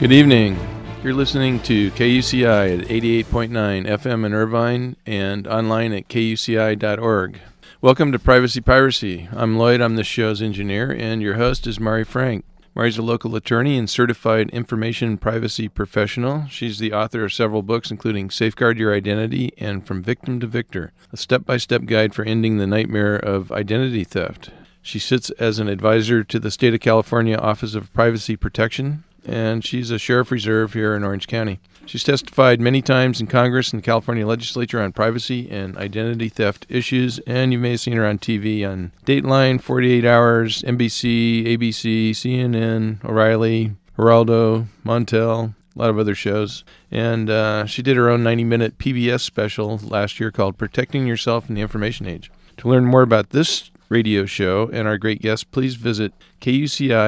Good evening. You're listening to KUCI at 88.9 FM in Irvine and online at kuci.org. Welcome to Privacy Piracy. I'm Lloyd, I'm the show's engineer, and your host is Mari Frank. Mari's a local attorney and certified information privacy professional. She's the author of several books, including Safeguard Your Identity and From Victim to Victor, a step by step guide for ending the nightmare of identity theft. She sits as an advisor to the State of California Office of Privacy Protection, and she's a sheriff reserve here in Orange County. She's testified many times in Congress and the California legislature on privacy and identity theft issues, and you may have seen her on TV on Dateline, 48 Hours, NBC, ABC, CNN, O'Reilly, Geraldo, Montel, a lot of other shows. And uh, she did her own 90 minute PBS special last year called Protecting Yourself in the Information Age. To learn more about this radio show and our great guests, please visit kuci.org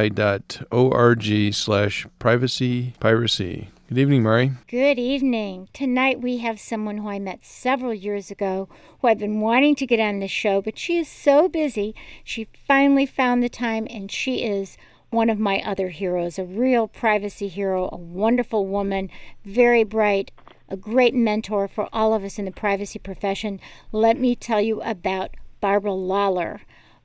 slash privacy piracy. Good evening, Mari. Good evening. Tonight we have someone who I met several years ago who I've been wanting to get on the show, but she is so busy. She finally found the time and she is one of my other heroes, a real privacy hero, a wonderful woman, very bright, a great mentor for all of us in the privacy profession. Let me tell you about Barbara Lawler.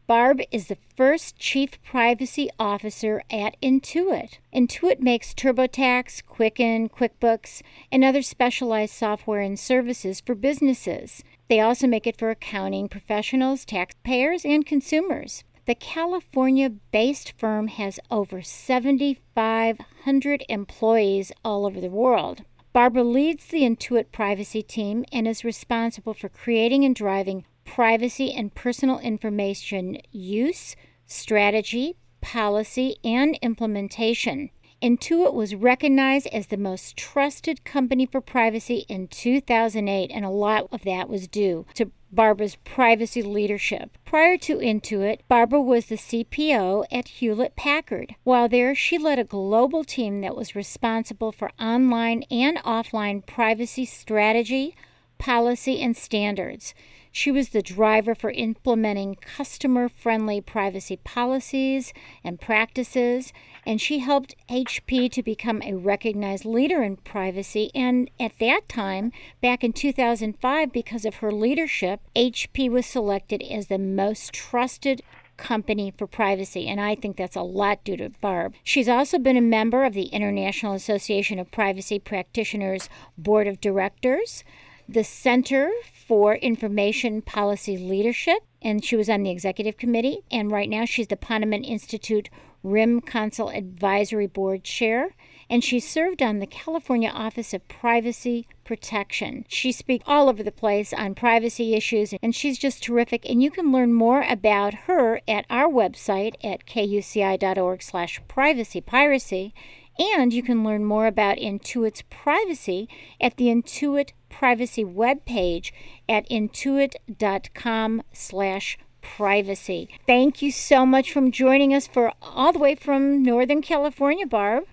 Barb is the first Chief Privacy Officer at Intuit. Intuit makes TurboTax, Quicken, QuickBooks, and other specialized software and services for businesses. They also make it for accounting professionals, taxpayers, and consumers. The California based firm has over 7,500 employees all over the world. Barbara leads the Intuit privacy team and is responsible for creating and driving privacy and personal information use, strategy, policy, and implementation. Intuit was recognized as the most trusted company for privacy in 2008, and a lot of that was due to Barbara's privacy leadership. Prior to Intuit, Barbara was the CPO at Hewlett Packard. While there, she led a global team that was responsible for online and offline privacy strategy, policy, and standards. She was the driver for implementing customer friendly privacy policies and practices, and she helped HP to become a recognized leader in privacy. And at that time, back in 2005, because of her leadership, HP was selected as the most trusted company for privacy, and I think that's a lot due to Barb. She's also been a member of the International Association of Privacy Practitioners Board of Directors, the Center for Information Policy Leadership, and she was on the executive committee. And right now, she's the Ponemon Institute RIM Council Advisory Board Chair, and she served on the California Office of Privacy Protection. She speaks all over the place on privacy issues, and she's just terrific. And you can learn more about her at our website at kuci.org/slash privacy piracy. And you can learn more about Intuit's privacy at the Intuit privacy webpage at intuit.com slash privacy. Thank you so much for joining us for all the way from Northern California, Barb.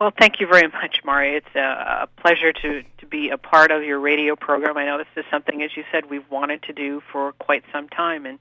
Well, thank you very much, Mari. It's a, a pleasure to, to be a part of your radio program. I know this is something, as you said, we've wanted to do for quite some time, and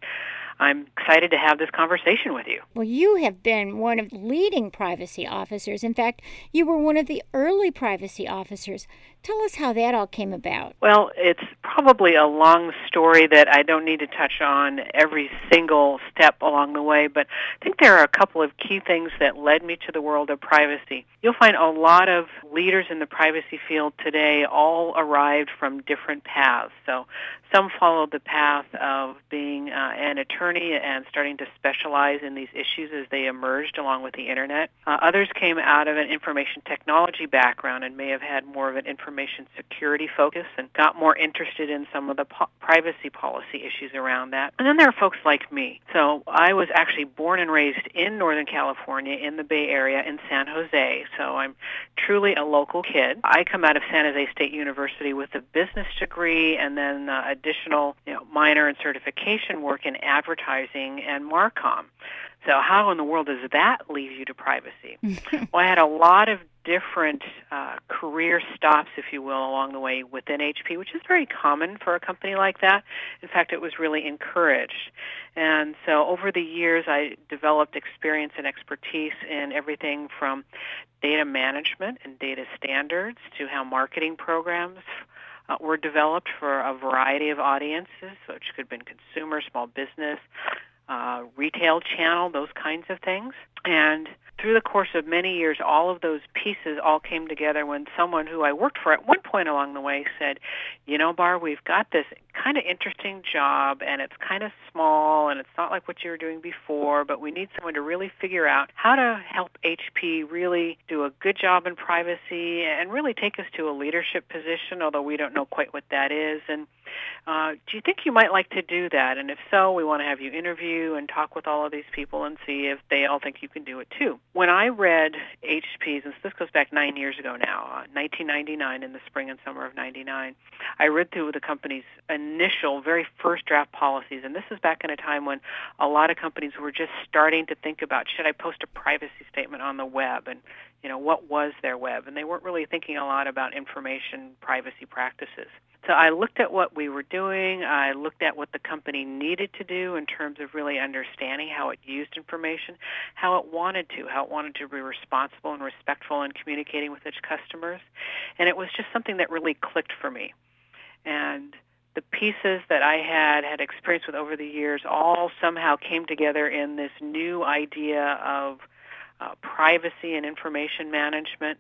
I'm excited to have this conversation with you. Well, you have been one of leading privacy officers. In fact, you were one of the early privacy officers. Tell us how that all came about. Well, it's probably a long story that I don't need to touch on every single step along the way, but I think there are a couple of key things that led me to the world of privacy. You'll find a lot of leaders in the privacy field today all arrived from different paths. So some followed the path of being uh, an attorney and starting to specialize in these issues as they emerged along with the internet. Uh, others came out of an information technology background and may have had more of an information security focus and got more interested in some of the po- privacy policy issues around that. And then there are folks like me. So I was actually born and raised in Northern California in the Bay Area in San Jose. So I'm truly a local kid. I come out of San Jose State University with a business degree and then uh, additional you know, minor and certification work in advertising and Marcom. So how in the world does that leave you to privacy? well, I had a lot of different uh, career stops, if you will, along the way within HP, which is very common for a company like that. In fact, it was really encouraged. And so over the years, I developed experience and expertise in everything from data management and data standards to how marketing programs uh, were developed for a variety of audiences, which could have been consumer, small business, uh, retail channel, those kinds of things. And through the course of many years, all of those pieces all came together when someone who I worked for at one point along the way said, You know, Bar, we've got this kind of interesting job, and it's kind of small, and it's not like what you were doing before, but we need someone to really figure out how to help HP really do a good job in privacy and really take us to a leadership position, although we don't know quite what that is. And uh, do you think you might like to do that? And if so, we want to have you interview and talk with all of these people and see if they all think you can do it too. When I read HP's, and this goes back nine years ago now, uh, 1999 in the spring and summer of 99, I read through the company's initial, very first draft policies. And this is back in a time when a lot of companies were just starting to think about should I post a privacy statement on the web? And you know, what was their web? And they weren't really thinking a lot about information privacy practices. So I looked at what we were doing. I looked at what the company needed to do in terms of really understanding how it used information, how it wanted to, how it wanted to be responsible and respectful in communicating with its customers. And it was just something that really clicked for me. And the pieces that I had had experience with over the years all somehow came together in this new idea of uh, privacy and information management.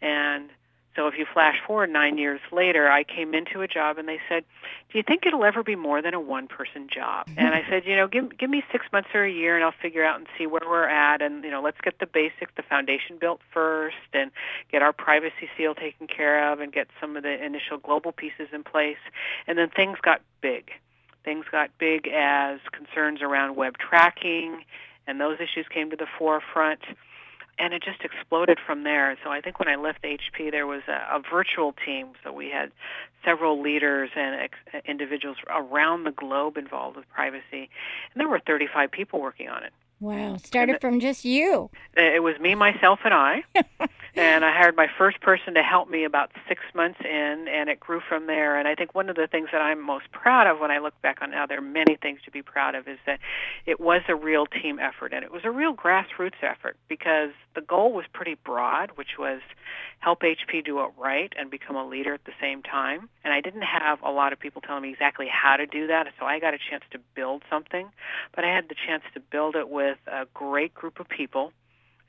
And so if you flash forward nine years later, I came into a job and they said, "Do you think it'll ever be more than a one-person job?" Mm-hmm. And I said, "You know, give give me six months or a year, and I'll figure out and see where we're at. And you know, let's get the basics, the foundation built first, and get our privacy seal taken care of, and get some of the initial global pieces in place. And then things got big. Things got big as concerns around web tracking and those issues came to the forefront and it just exploded from there. So I think when I left HP, there was a, a virtual team. So we had several leaders and ex- individuals around the globe involved with privacy, and there were 35 people working on it. Wow, started from just you. It was me, myself, and I. and I hired my first person to help me about six months in, and it grew from there. And I think one of the things that I'm most proud of when I look back on now, there are many things to be proud of, is that it was a real team effort, and it was a real grassroots effort because the goal was pretty broad, which was help HP do it right and become a leader at the same time. And I didn't have a lot of people telling me exactly how to do that, so I got a chance to build something. But I had the chance to build it with a great group of people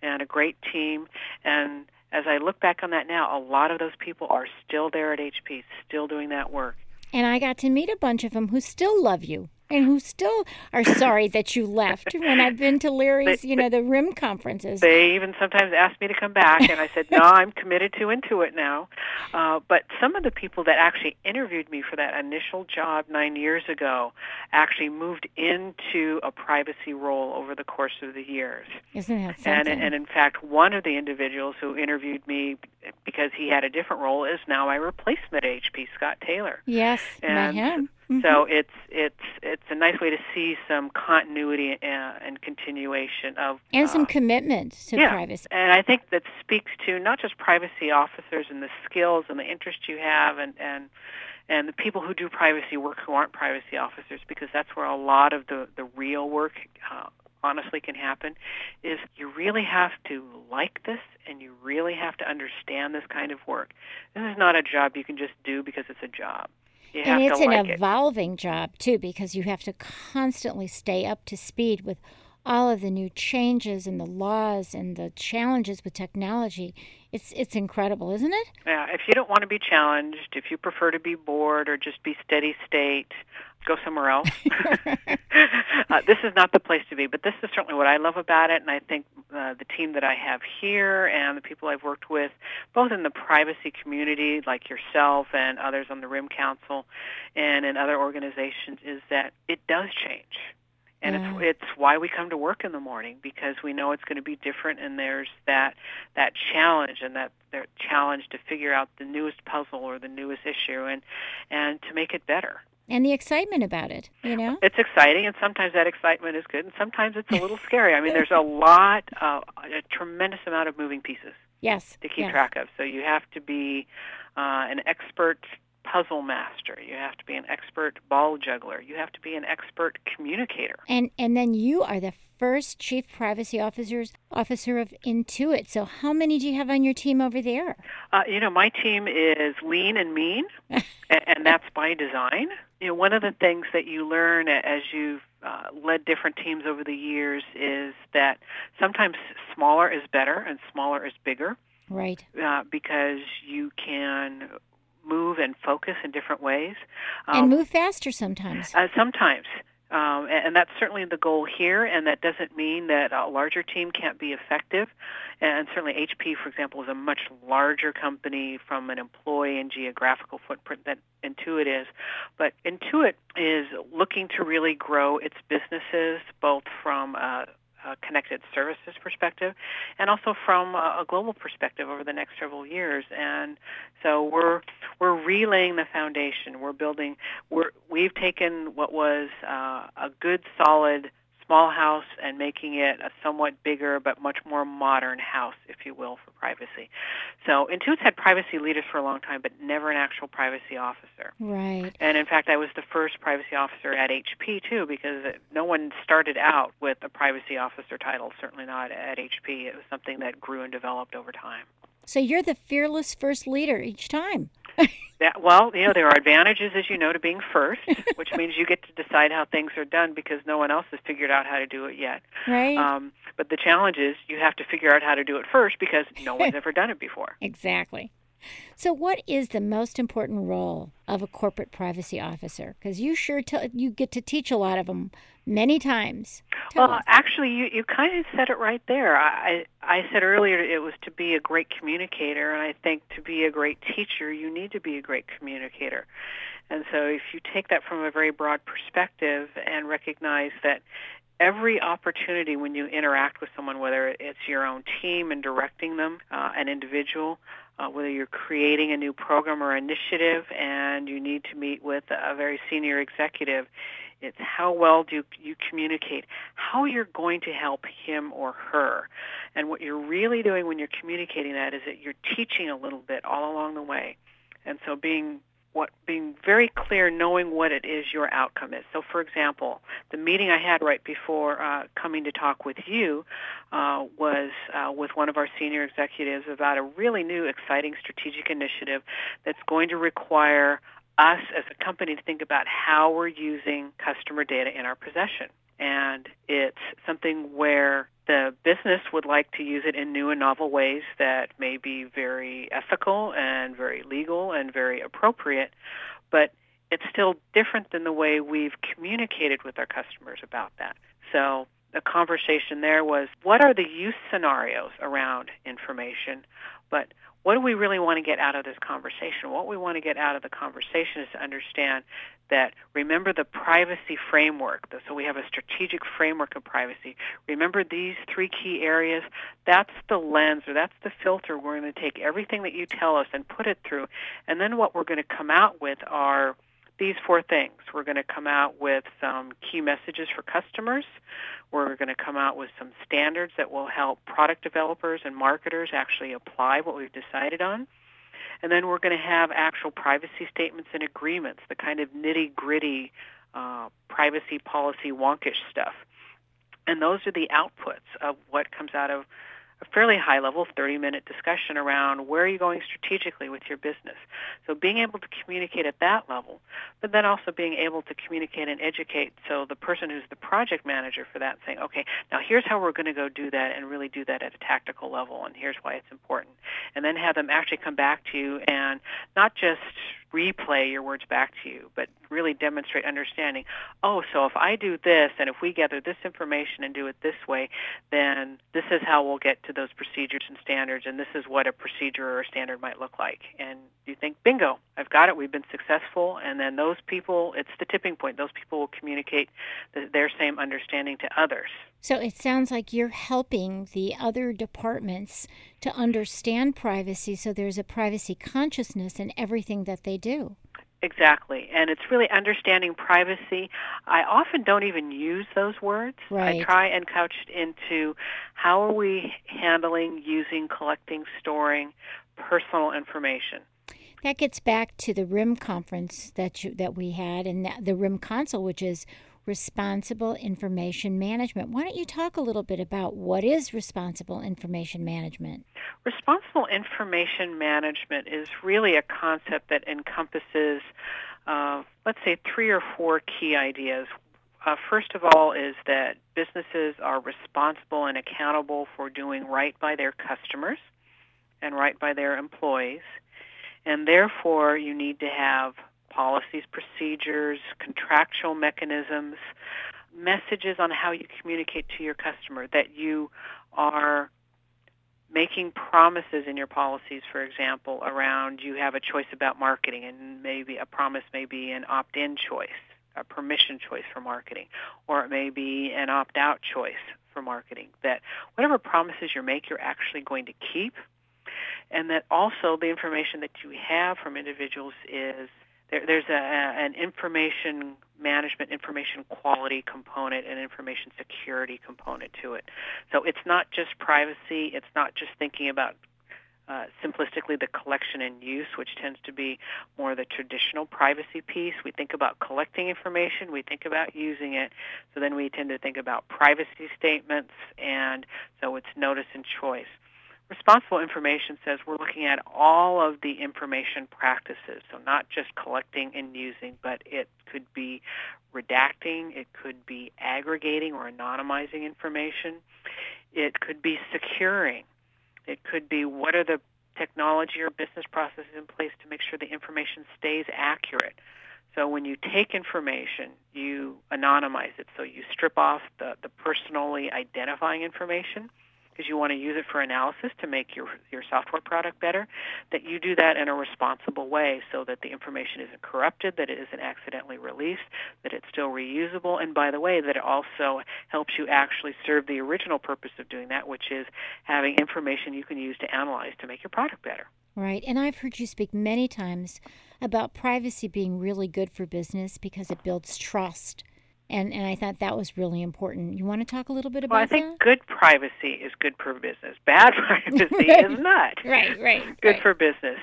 and a great team. And as I look back on that now, a lot of those people are still there at HP, still doing that work. And I got to meet a bunch of them who still love you and who still are sorry that you left when I've been to Larry's, you know, the RIM conferences. They even sometimes ask me to come back, and I said, no, I'm committed to Intuit now. Uh, but some of the people that actually interviewed me for that initial job nine years ago actually moved into a privacy role over the course of the years. Isn't that something? And, and in fact, one of the individuals who interviewed me because he had a different role is now my replacement at HP, Scott Taylor. Yes, and, him. Mm-hmm. So it's it's it's a nice way to see some continuity and, and continuation of and some uh, commitment to yeah. privacy. And I think that speaks to not just privacy officers and the skills and the interest you have, and and and the people who do privacy work who aren't privacy officers, because that's where a lot of the the real work. Uh, honestly can happen is you really have to like this and you really have to understand this kind of work. This is not a job you can just do because it's a job. You and it's an like evolving it. job too because you have to constantly stay up to speed with all of the new changes and the laws and the challenges with technology. It's it's incredible, isn't it? Yeah. If you don't want to be challenged, if you prefer to be bored or just be steady state, go somewhere else. uh, this is not the place to be, but this is certainly what I love about it, and I think uh, the team that I have here and the people I've worked with, both in the privacy community, like yourself and others on the RIM Council, and in other organizations, is that it does change. And yeah. it's it's why we come to work in the morning because we know it's going to be different, and there's that that challenge and that that challenge to figure out the newest puzzle or the newest issue, and and to make it better and the excitement about it you know? It's exciting and sometimes that excitement is good and sometimes it's a little scary. I mean there's a lot uh, a tremendous amount of moving pieces yes to keep yes. track of. So you have to be uh, an expert puzzle master. You have to be an expert ball juggler. You have to be an expert communicator. And and then you are the first chief privacy officers officer of intuit. So how many do you have on your team over there? Uh, you know my team is lean and mean and, and that's by design you know one of the things that you learn as you've uh, led different teams over the years is that sometimes smaller is better and smaller is bigger right uh, because you can move and focus in different ways. Um, and move faster sometimes. Uh, sometimes. Um, and, and, that's certainly the goal here, and that doesn't mean that a larger team can't be effective. And certainly, HP, for example, is a much larger company from an employee and geographical footprint than Intuit is. But Intuit is looking to really grow its businesses both from a a connected services perspective and also from a, global perspective over the next several years. And so we're we're relaying the foundation. We're building we're we've taken what was uh, a good solid small house and making it a somewhat bigger but much more modern house, if you will, for privacy. So Intuit's had privacy leaders for a long time, but never an actual privacy officer. Right. And in fact, I was the first privacy officer at HP too, because no one started out with a privacy officer title. Certainly not at HP. It was something that grew and developed over time. So you're the fearless first leader each time. that, well, you know, there are advantages, as you know, to being first, which means you get to decide how things are done because no one else has figured out how to do it yet. Right. Um, but the challenge is you have to figure out how to do it first because no one's ever done it before. Exactly. So, what is the most important role of a corporate privacy officer? Because you sure t- you get to teach a lot of them many times. Tell well, us. actually, you, you kind of said it right there. I I said earlier it was to be a great communicator, and I think to be a great teacher, you need to be a great communicator. And so, if you take that from a very broad perspective and recognize that every opportunity when you interact with someone, whether it's your own team and directing them, uh, an individual, uh, whether you're creating a new program or initiative and you need to meet with a very senior executive, it's how well do you, you communicate, how you're going to help him or her. And what you're really doing when you're communicating that is that you're teaching a little bit all along the way. And so being what being very clear, knowing what it is your outcome is. So, for example, the meeting I had right before uh, coming to talk with you uh, was uh, with one of our senior executives about a really new, exciting strategic initiative that's going to require us as a company to think about how we're using customer data in our possession. And it's something where the business would like to use it in new and novel ways that may be very ethical and very legal and very appropriate, but it's still different than the way we've communicated with our customers about that. So the conversation there was what are the use scenarios around information, but what do we really want to get out of this conversation? What we want to get out of the conversation is to understand that remember the privacy framework. So we have a strategic framework of privacy. Remember these three key areas. That's the lens or that's the filter we're going to take everything that you tell us and put it through. And then what we're going to come out with are these four things. We're going to come out with some key messages for customers. We're going to come out with some standards that will help product developers and marketers actually apply what we've decided on. And then we're going to have actual privacy statements and agreements, the kind of nitty gritty uh, privacy policy wonkish stuff. And those are the outputs of what comes out of a fairly high level 30 minute discussion around where are you going strategically with your business. So being able to communicate at that level, but then also being able to communicate and educate so the person who's the project manager for that saying, okay, now here's how we're going to go do that and really do that at a tactical level and here's why it's important. And then have them actually come back to you and not just replay your words back to you, but really demonstrate understanding. Oh, so if I do this and if we gather this information and do it this way, then this is how we'll get to those procedures and standards, and this is what a procedure or a standard might look like. And you think, bingo, I've got it, we've been successful, and then those people, it's the tipping point. Those people will communicate the, their same understanding to others. So it sounds like you're helping the other departments to understand privacy so there's a privacy consciousness in everything that they do. Exactly. And it's really understanding privacy. I often don't even use those words. Right. I try and couch it into how are we handling, using, collecting, storing personal information. That gets back to the RIM conference that you, that we had and that, the RIM Council, which is responsible information management. Why don't you talk a little bit about what is responsible information management? Responsible information management is really a concept that encompasses, uh, let's say, three or four key ideas. Uh, first of all, is that businesses are responsible and accountable for doing right by their customers and right by their employees. And therefore, you need to have policies, procedures, contractual mechanisms, messages on how you communicate to your customer, that you are making promises in your policies, for example, around you have a choice about marketing, and maybe a promise may be an opt in choice, a permission choice for marketing, or it may be an opt out choice for marketing. That whatever promises you make, you're actually going to keep. And that also the information that you have from individuals is there, there's a, an information management, information quality component, and information security component to it. So it's not just privacy. It's not just thinking about uh, simplistically the collection and use, which tends to be more the traditional privacy piece. We think about collecting information, we think about using it, so then we tend to think about privacy statements, and so it's notice and choice. Responsible information says we're looking at all of the information practices, so not just collecting and using, but it could be redacting, it could be aggregating or anonymizing information, it could be securing, it could be what are the technology or business processes in place to make sure the information stays accurate. So when you take information, you anonymize it. So you strip off the, the personally identifying information because you want to use it for analysis to make your your software product better, that you do that in a responsible way so that the information isn't corrupted, that it isn't accidentally released, that it's still reusable, and by the way, that it also helps you actually serve the original purpose of doing that, which is having information you can use to analyze to make your product better. Right. And I've heard you speak many times about privacy being really good for business because it builds trust and and I thought that was really important. You want to talk a little bit about well, I think that? good privacy is good for business. Bad privacy is not. Right, right. Good right. for business.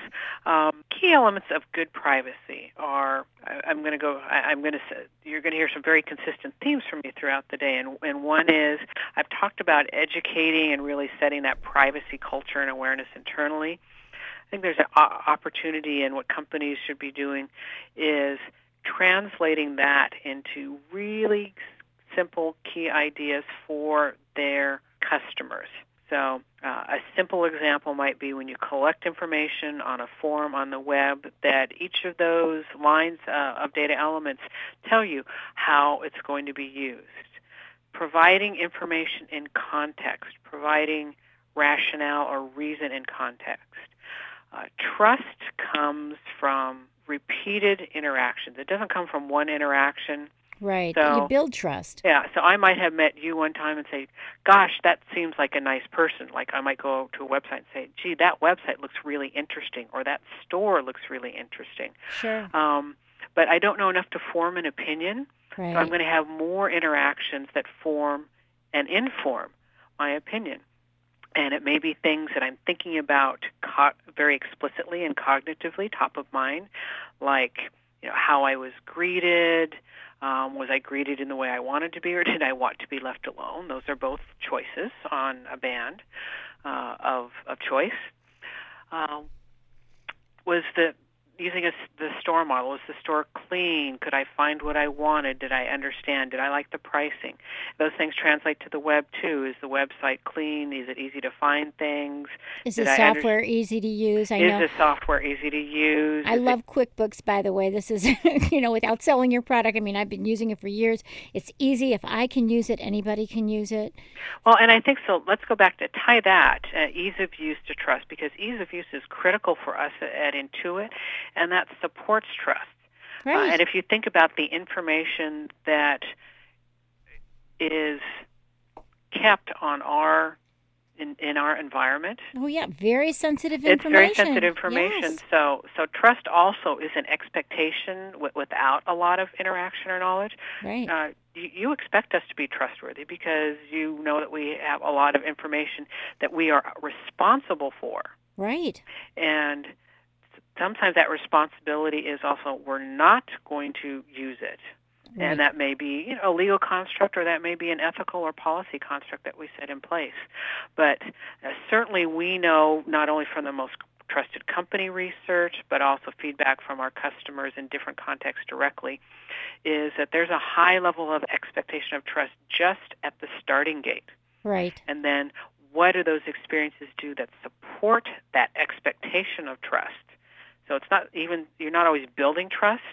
Um, key elements of good privacy are. I, am going to go. I, I'm going to. You're going to hear some very consistent themes from me throughout the day, and and one is I've talked about educating and really setting that privacy culture and awareness internally. I think there's an opportunity, and what companies should be doing is translating that into really simple key ideas for their customers. So, uh, a simple example might be when you collect information on a form on the web, that each of those lines uh, of data elements tell you how it's going to be used. Providing information in context, providing rationale or reason in context. Uh, trust comes from repeated interactions. It doesn't come from one interaction. Right. So, you build trust. Yeah. So I might have met you one time and say, "Gosh, that seems like a nice person." Like I might go to a website and say, "Gee, that website looks really interesting," or "That store looks really interesting." Sure. Um, but I don't know enough to form an opinion. Right. So I'm going to have more interactions that form and inform my opinion and it may be things that I'm thinking about co- very explicitly and cognitively, top of mind, like you know how I was greeted. Um, was I greeted in the way I wanted to be, or did I want to be left alone? Those are both choices on a band uh, of of choice. Uh, was the using a, the store model. Is the store clean? Could I find what I wanted? Did I understand? Did I like the pricing? Those things translate to the web too. Is the website clean? Is it easy to find things? Is the software under- easy to use? I is know. the software easy to use? I is love it- QuickBooks, by the way. This is, you know, without selling your product. I mean, I've been using it for years. It's easy. If I can use it, anybody can use it. Well, and I think so. Let's go back to tie that uh, ease of use to trust because ease of use is critical for us at Intuit, and that supports trust. Uh, right. Uh, and if you think about the information that is kept on our in, in our environment. Oh yeah, very sensitive information. It's very sensitive information. Yes. So so trust also is an expectation w- without a lot of interaction or knowledge. Right. Uh, you, you expect us to be trustworthy because you know that we have a lot of information that we are responsible for. Right. And sometimes that responsibility is also we're not going to use it. Right. And that may be you know, a legal construct or that may be an ethical or policy construct that we set in place. But uh, certainly we know not only from the most trusted company research, but also feedback from our customers in different contexts directly, is that there's a high level of expectation of trust just at the starting gate. Right. And then what do those experiences do that support that expectation of trust? So it's not even, you're not always building trust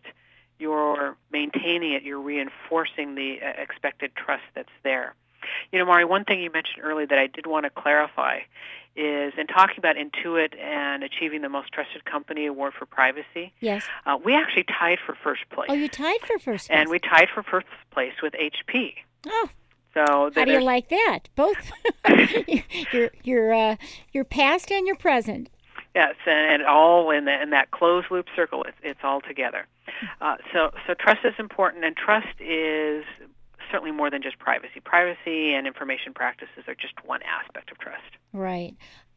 you're maintaining it, you're reinforcing the uh, expected trust that's there. You know, Mari, one thing you mentioned earlier that I did want to clarify is in talking about Intuit and achieving the most trusted company award for privacy. Yes. Uh, we actually tied for first place. Oh, you tied for first place. And we tied for first place with HP. Oh. So how do you like that? Both your your uh, your past and your present. Yes, and, and all in, the, in that closed loop circle, it's, it's all together. Uh, so, so trust is important, and trust is certainly more than just privacy. Privacy and information practices are just one aspect of trust. Right.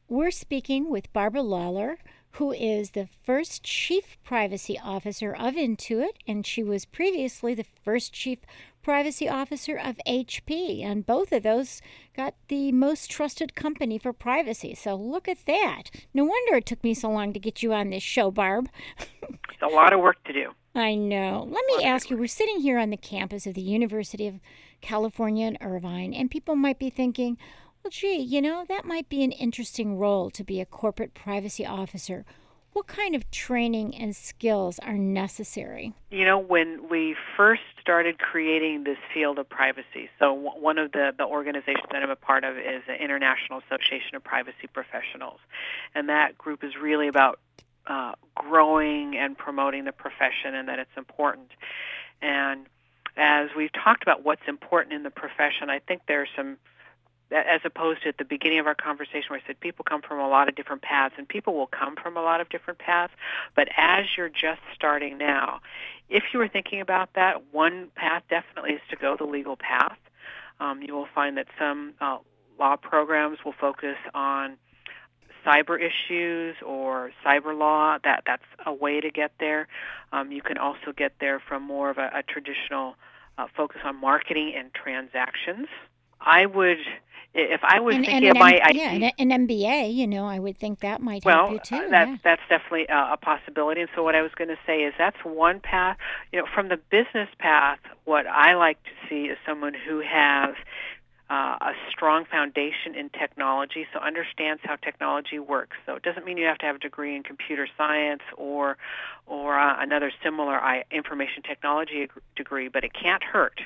We're speaking with Barbara Lawler, who is the first Chief Privacy Officer of Intuit, and she was previously the first Chief Privacy Officer of HP. And both of those got the most trusted company for privacy. So look at that. No wonder it took me so long to get you on this show, Barb. it's a lot of work to do. I know. Let me ask you we're sitting here on the campus of the University of California in Irvine, and people might be thinking, well, gee, you know, that might be an interesting role to be a corporate privacy officer. What kind of training and skills are necessary? You know, when we first started creating this field of privacy, so one of the, the organizations that I'm a part of is the International Association of Privacy Professionals. And that group is really about uh, growing and promoting the profession and that it's important. And as we've talked about what's important in the profession, I think there are some as opposed to at the beginning of our conversation where I said people come from a lot of different paths, and people will come from a lot of different paths. But as you're just starting now, if you were thinking about that, one path definitely is to go the legal path. Um, you will find that some uh, law programs will focus on cyber issues or cyber law. That that's a way to get there. Um, you can also get there from more of a, a traditional uh, focus on marketing and transactions. I would if I was and, thinking and of my M- yeah, an, an, MBA, you know, I would think that might well, help you too. Uh, that's yeah. that's definitely a, a possibility. And so, what I was going to say is that's one path. You know, from the business path, what I like to see is someone who has uh, a strong foundation in technology, so understands how technology works. So it doesn't mean you have to have a degree in computer science or or uh, another similar information technology degree, but it can't hurt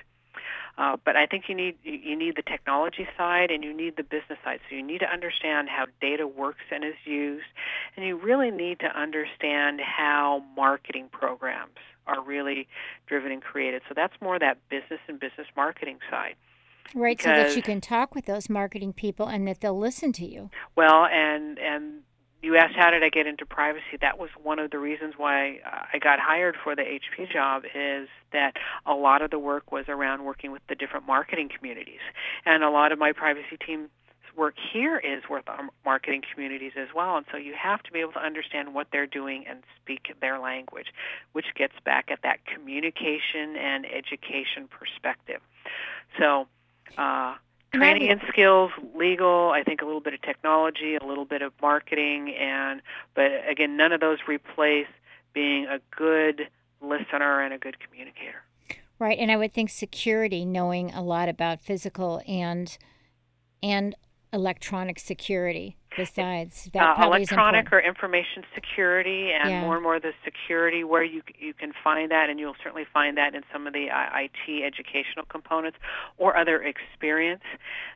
uh, but I think you need you need the technology side and you need the business side. So you need to understand how data works and is used, and you really need to understand how marketing programs are really driven and created. So that's more that business and business marketing side. Right, because, so that you can talk with those marketing people and that they'll listen to you. Well, and and you asked how did I get into privacy. That was one of the reasons why I got hired for the HP job is that a lot of the work was around working with the different marketing communities. And a lot of my privacy team work here is with our marketing communities as well. And so you have to be able to understand what they're doing and speak their language, which gets back at that communication and education perspective. So, uh, training and skills, legal, I think a little bit of technology, a little bit of marketing, and but again, none of those replace being a good listener and a good communicator. Right, and I would think security, knowing a lot about physical and and electronic security besides that uh, electronic or information security and yeah. more and more the security where you you can find that and you'll certainly find that in some of the uh, IT educational components or other experience.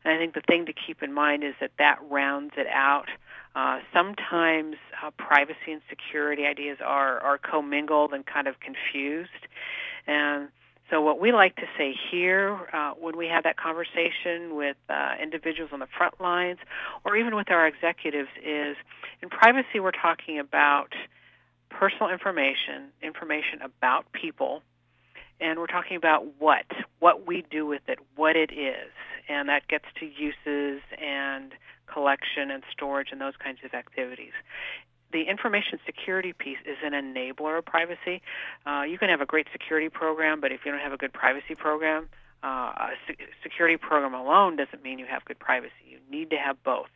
And I think the thing to keep in mind is that that rounds it out. Uh, sometimes uh, privacy and security ideas are are commingled and kind of confused. And so, what we like to say here uh, when we have that conversation with uh, individuals on the front lines or even with our executives is in privacy, we're talking about personal information, information about people, and we're talking about what, what we do with it, what it is. And that gets to uses and collection and storage and those kinds of activities the information security piece is an enabler of privacy. Uh, you can have a great security program, but if you don't have a good privacy program, uh, a security program alone doesn't mean you have good privacy. You need to have both.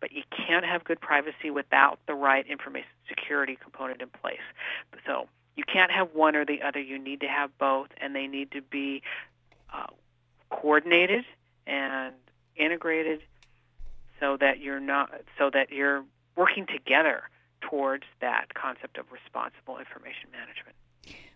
But you can't have good privacy without the right information security component in place. So you can't have one or the other. You need to have both, and they need to be uh, coordinated and integrated so that you're not so that you're working together towards that concept of responsible information management.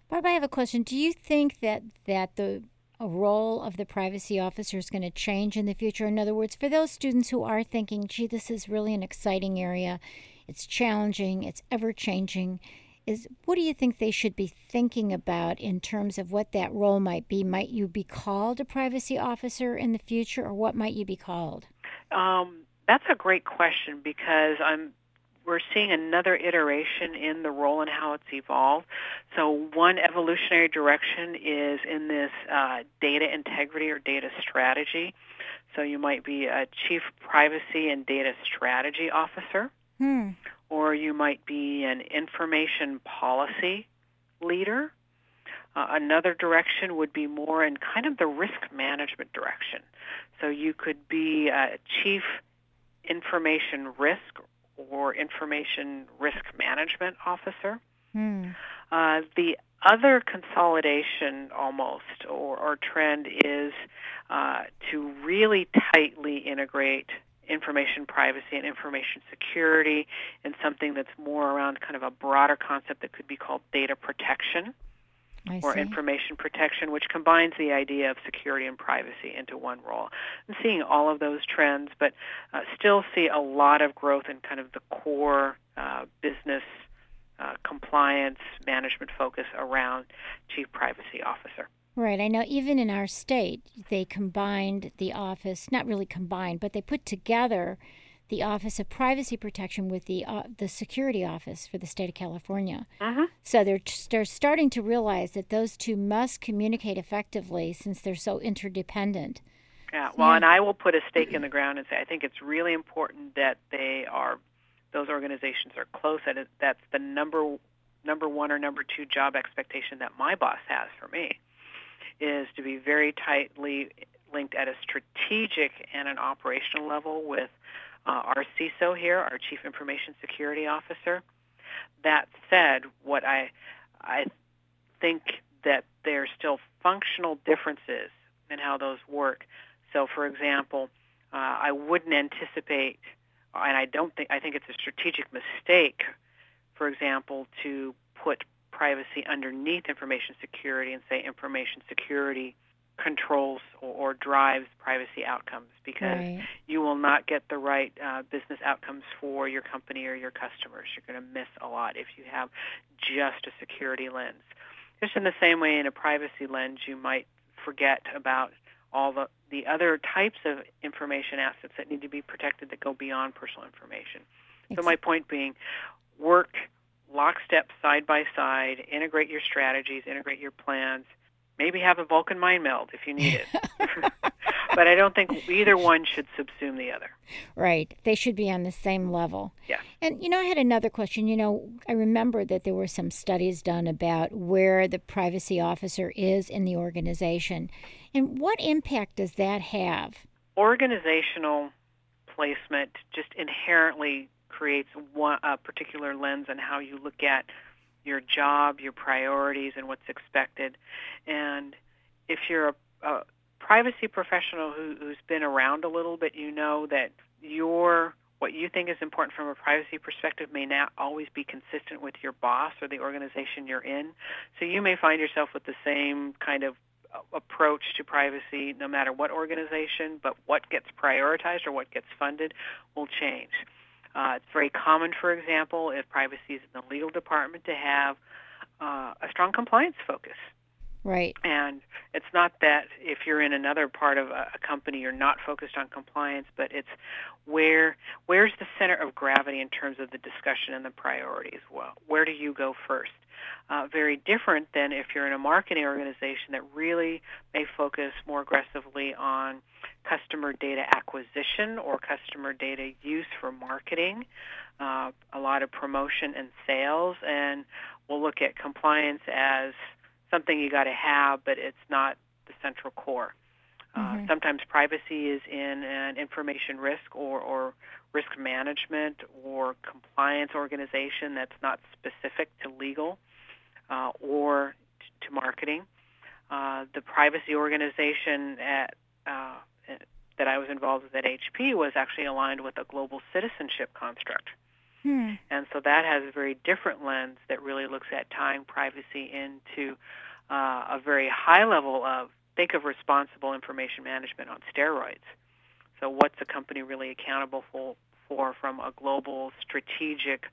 Barb, I have a question. Do you think that that the role of the privacy officer is going to change in the future? In other words, for those students who are thinking, gee, this is really an exciting area, it's challenging, it's ever changing, is what do you think they should be thinking about in terms of what that role might be? Might you be called a privacy officer in the future, or what might you be called? Um, that's a great question because I'm we're seeing another iteration in the role and how it's evolved. So one evolutionary direction is in this uh, data integrity or data strategy. So you might be a chief privacy and data strategy officer, hmm. or you might be an information policy leader. Uh, another direction would be more in kind of the risk management direction. So you could be a chief information risk or information risk management officer. Hmm. Uh, the other consolidation almost or, or trend is uh, to really tightly integrate information privacy and information security and something that's more around kind of a broader concept that could be called data protection I or see. information protection, which combines the idea of security and privacy into one role. I'm seeing all of those trends, but uh, still see a lot of growth in kind of the core uh, business uh, compliance management focus around chief privacy officer. Right. I know even in our state, they combined the office, not really combined, but they put together the Office of Privacy Protection with the uh, the Security Office for the state of California. Mm-hmm. So they're they're starting to realize that those two must communicate effectively since they're so interdependent. Yeah. Well, and I will put a stake in the ground and say I think it's really important that they are those organizations are close. That is, that's the number number one or number two job expectation that my boss has for me is to be very tightly linked at a strategic and an operational level with uh, our CISO here, our Chief Information Security Officer. That said, what I I think that there's still functional differences in how those work. So, for example, uh, I wouldn't anticipate, and I don't think I think it's a strategic mistake, for example, to put privacy underneath information security and say information security controls or, or drives privacy outcomes because Right. you will not get the right uh, business outcomes for your company or your customers. You're going to miss a lot if you have just a security lens. Just in the same way, in a privacy lens, you might forget about all the, the other types of information assets that need to be protected that go beyond personal information. So, my point being, work lockstep, side by side, integrate your strategies, integrate your plans, maybe have a Vulcan mind meld if you need it. but I don't think either one should subsume the other. Right. They should be on the same level. Yeah. And, you know, I had another question. You know, I remember that there were some studies done about where the privacy officer is in the organization. And what impact does that have? Organizational placement just inherently creates one, a particular lens on how you look at your job, your priorities, and what's expected. And if you're a, a privacy professional who, who's been around a little bit, you know that your what you think is important from a privacy perspective may not always be consistent with your boss or the organization you're in. So you may find yourself with the same kind of approach to privacy no matter what organization, but what gets prioritized or what gets funded will change. Uh, it's very common, for example, if privacy is in the legal department, to have uh, a strong compliance focus. Right. And it's not that if you're in another part of a, a company you're not focused on compliance, but it's where where's the center of gravity in terms of the discussion and the priorities. Well, where do you go first? Uh, very different than if you're in a marketing organization that really may focus more aggressively on customer data acquisition or customer data use for marketing, uh, a lot of promotion and sales, and we'll look at compliance as something you got to have, but it's not the central core. Uh, mm-hmm. sometimes privacy is in an information risk or, or risk management or compliance organization that's not specific to legal uh, or t- to marketing. Uh, the privacy organization at, uh, that I was involved with at HP was actually aligned with a global citizenship construct. Hmm. And so that has a very different lens that really looks at tying privacy into uh, a very high level of think of responsible information management on steroids. So what's a company really accountable for, for from a global strategic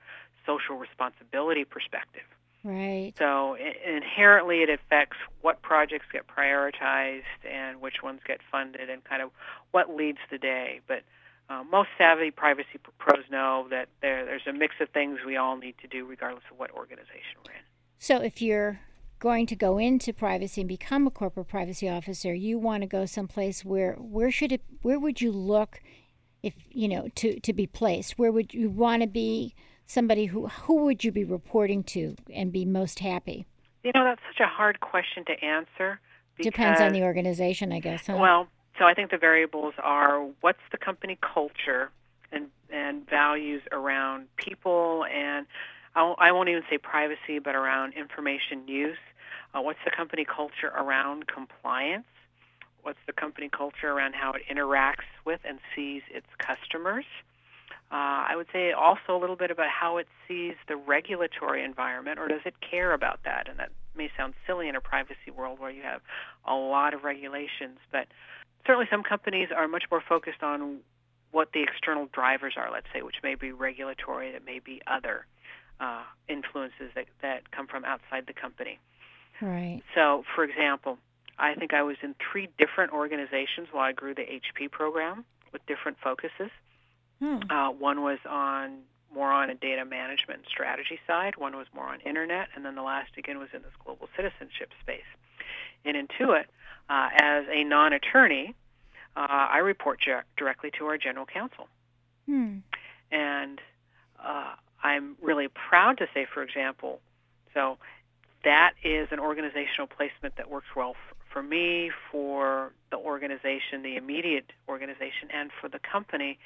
social responsibility perspective? Right. So inherently, it affects what projects get prioritized and which ones get funded, and kind of what leads the day. But uh, most savvy privacy pros know that there, there's a mix of things we all need to do, regardless of what organization we're in. So if you're going to go into privacy and become a corporate privacy officer, you want to go someplace where where should it where would you look if you know to to be placed? Where would you want to be somebody who who would you be reporting to and be most happy? You know, that's such a hard question to answer. Because, Depends on the organization, I guess. Huh? Well, so I think the variables are what's the company culture and and values around people and I won't even say privacy, but around information use. Uh, what's the company culture around compliance? What's the company culture around how it interacts with and sees its customers? Uh, I would say also a little bit about how it sees the regulatory environment, or does it care about that? And that may sound silly in a privacy world where you have a lot of regulations, but certainly some companies are much more focused on what the external drivers are, let's say, which may be regulatory, that may be other uh, influences that, that come from outside the company. Right. So, for example, I think I was in three different organizations while I grew the HP program with different focuses. Hmm. Uh, one was on more on a data management strategy side. One was more on internet, and then the last again was in this global citizenship space. In Intuit, uh, as a non-attorney, uh, I report directly to our general counsel, hmm. and uh, I'm really proud to say, for example, so that is an organizational placement that works well for, for me, for the organization, the immediate organization, and for the company,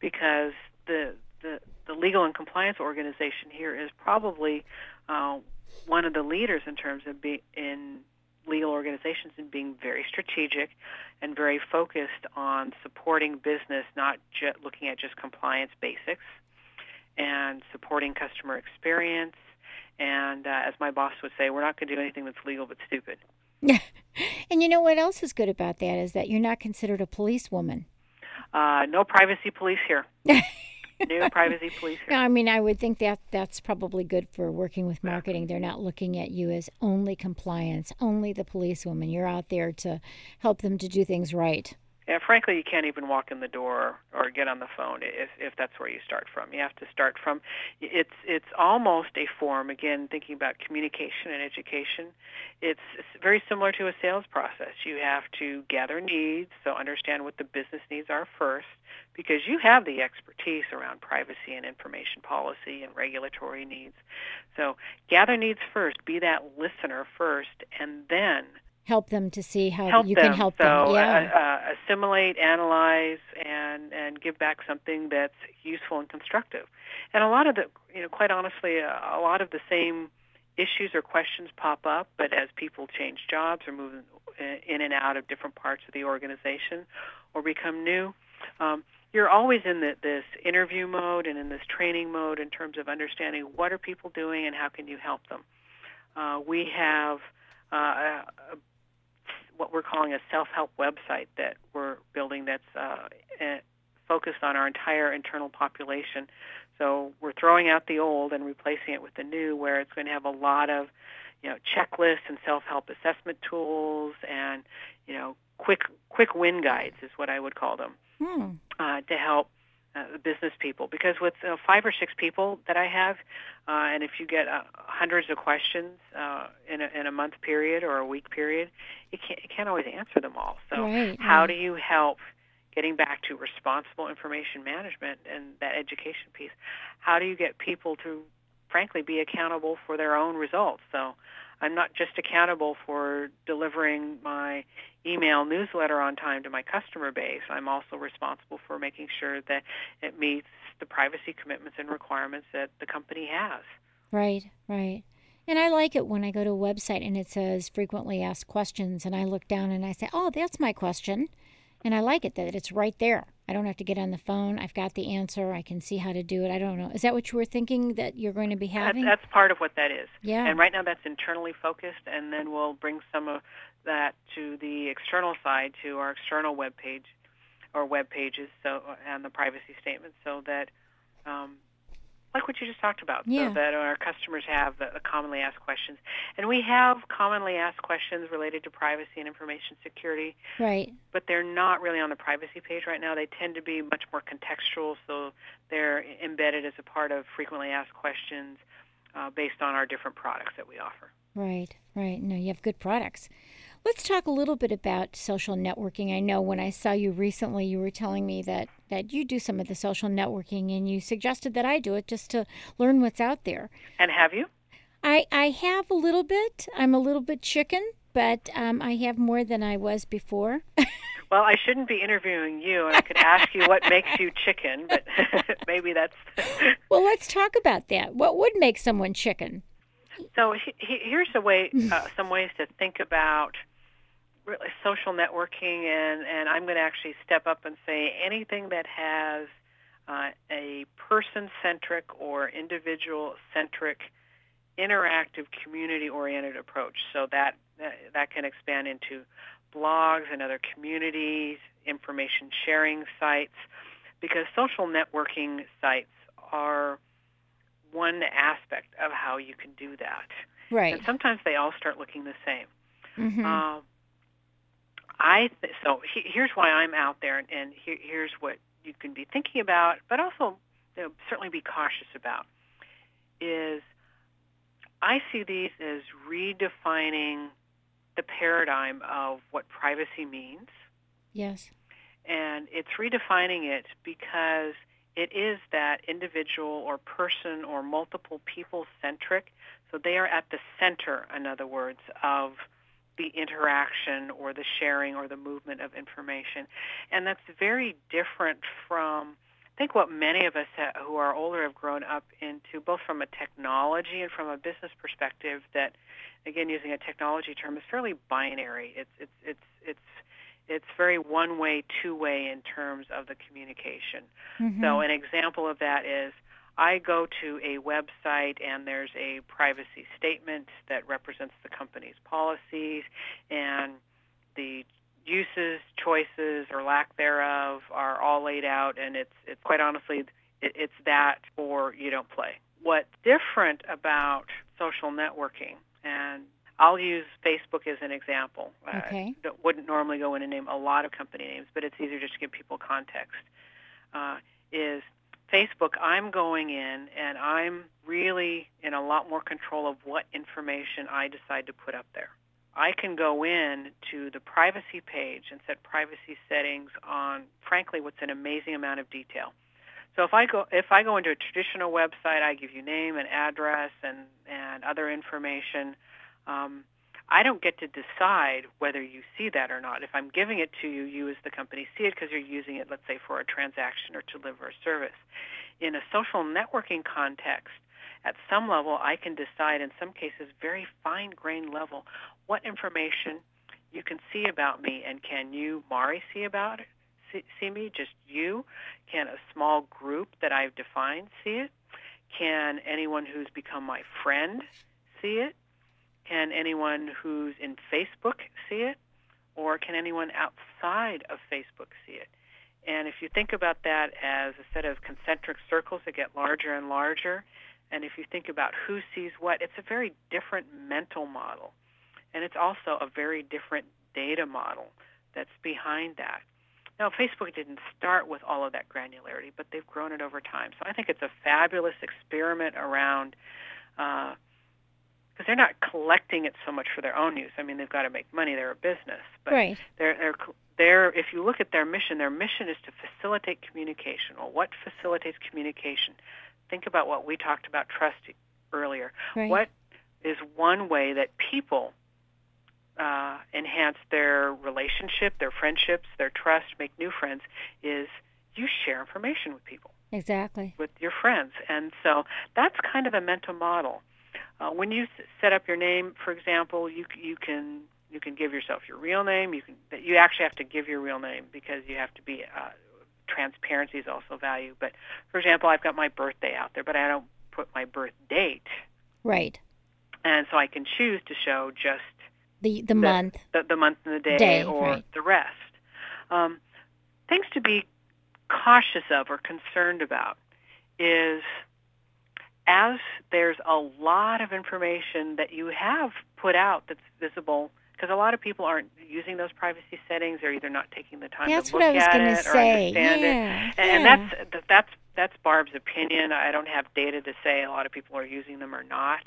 because the the, the legal and compliance organization here is probably uh, one of the leaders in terms of being in legal organizations and being very strategic and very focused on supporting business, not ju- looking at just compliance basics, and supporting customer experience. And uh, as my boss would say, we're not going to do anything that's legal but stupid. Yeah. and you know what else is good about that is that you're not considered a policewoman. Uh, no privacy police here. no privacy police. No, I mean I would think that that's probably good for working with marketing. They're not looking at you as only compliance, only the policewoman. You're out there to help them to do things right. And frankly, you can't even walk in the door or get on the phone if if that's where you start from. You have to start from it's it's almost a form again thinking about communication and education. It's very similar to a sales process. You have to gather needs, so understand what the business needs are first because you have the expertise around privacy and information policy and regulatory needs. So, gather needs first, be that listener first and then help them to see how help you them. can help so, them. Yeah. Uh, uh, assimilate, analyze, and and give back something that's useful and constructive. And a lot of the, you know, quite honestly, a, a lot of the same issues or questions pop up, but as people change jobs or move in and out of different parts of the organization or become new, um, you're always in the, this interview mode and in this training mode in terms of understanding what are people doing and how can you help them. Uh, we have uh, a, a, what we're calling a self-help website that we're building that's uh, focused on our entire internal population. So we're throwing out the old and replacing it with the new, where it's going to have a lot of, you know, checklists and self-help assessment tools and, you know, quick quick win guides is what I would call them hmm. uh, to help uh, business people. Because with uh, five or six people that I have, uh, and if you get uh, hundreds of questions uh, in a in a month period or a week period, you can't you can't always answer them all. So right, how do you help getting back to responsible information management and that education piece, how do you get people to, frankly, be accountable for their own results? So I'm not just accountable for delivering my email newsletter on time to my customer base. I'm also responsible for making sure that it meets the privacy commitments and requirements that the company has. Right, right. And I like it when I go to a website and it says frequently asked questions, and I look down and I say, oh, that's my question. And I like it that it's right there. I don't have to get on the phone. I've got the answer. I can see how to do it. I don't know. Is that what you were thinking that you're going to be having? That's, that's part of what that is. Yeah. And right now that's internally focused, and then we'll bring some of that to the external side, to our external web page or web pages, so and the privacy statement, so that um, like what you just talked about, yeah. so that our customers have the, the, commonly asked questions. And we have commonly asked questions related to privacy and information security. Right. But they're not really on the privacy page right now. They tend to be much more contextual, so they're embedded as a part of frequently asked questions uh, based on our different products that we offer. Right, right. No, you have good products. Let's talk a little bit about social networking. I know when I saw you recently, you were telling me that, that you do some of the social networking and you suggested that I do it just to learn what's out there. And have you? I, I have a little bit. I'm a little bit chicken, but um, I have more than I was before. well, I shouldn't be interviewing you, and I could ask you what makes you chicken, but maybe that's. well, let's talk about that. What would make someone chicken? So he, he, here's a way, uh, some ways to think about really social networking, and, and I'm going to actually step up and say anything that has uh, a person centric or individual centric interactive community oriented approach. So that, that that can expand into blogs and other communities, information sharing sites, because social networking sites are one aspect of how you can do that. Right. And sometimes they all start looking the same. Mm-hmm. Uh, I th- so he, here's why I'm out there, and, and he, here's what you can be thinking about, but also you know, certainly be cautious about. Is I see these as redefining the paradigm of what privacy means. Yes. And it's redefining it because it is that individual or person or multiple people centric. So they are at the center, in other words, of the interaction or the sharing or the movement of information. And that's very different from, I think, what many of us who are older have grown up into, both from a technology and from a business perspective, that, again, using a technology term, is fairly binary. It's, it's, it's, it's, it's very one way, two way in terms of the communication. Mm-hmm. So, an example of that is I go to a website and there's a privacy statement that represents the company's policies and the uses, choices, or lack thereof are all laid out, and it's it's quite honestly it, it's that or you don't play. What's different about social networking, and I'll use Facebook as an example. Okay. I wouldn't normally go in and name a lot of company names, but it's easier just to give people context. Uh, is Facebook, I'm going in and I'm really in a lot more control of what information I decide to put up there. I can go in to the privacy page and set privacy settings on, frankly, what's an amazing amount of detail. So if I go if I go into a traditional website, I give you name and address and and other information. Um, I don't get to decide whether you see that or not. If I'm giving it to you, you as the company see it because you're using it, let's say, for a transaction or to deliver a service. In a social networking context, at some level, I can decide, in some cases, very fine grained level, what information you can see about me, and can you, Mari, see about it? See, see me, just you? Can a small group that I've defined see it? Can anyone who's become my friend see it? Can anyone who's in Facebook see it? Or can anyone outside of Facebook see it? And if you think about that as a set of concentric circles that get larger and larger, and if you think about who sees what, it's a very different mental model. And it's also a very different data model that's behind that. Now, Facebook didn't start with all of that granularity, but they've grown it over time. So I think it's a fabulous experiment around, uh, because they're not collecting it so much for their own use. I mean, they've got to make money; they're a business, but right. they're they're they're. If you look at their mission, their mission is to facilitate communication. Well, what facilitates communication? Think about what we talked about trust earlier. Right. What is one way that people uh, enhance their relationship, their friendships, their trust, make new friends is you share information with people. Exactly. With your friends. And so that's kind of a mental model. Uh, when you set up your name, for example, you you can you can give yourself your real name. You can you actually have to give your real name because you have to be uh, transparency is also value. But for example, I've got my birthday out there, but I don't put my birth date. Right. And so I can choose to show just the the, month, the, the month and the day, day or right. the rest. Um, things to be cautious of or concerned about is as there's a lot of information that you have put out that's visible because a lot of people aren't using those privacy settings or either not taking the time that's to look what I was at it say. or understand yeah. it. And, and that's that's that's Barb's opinion. I don't have data to say a lot of people are using them or not.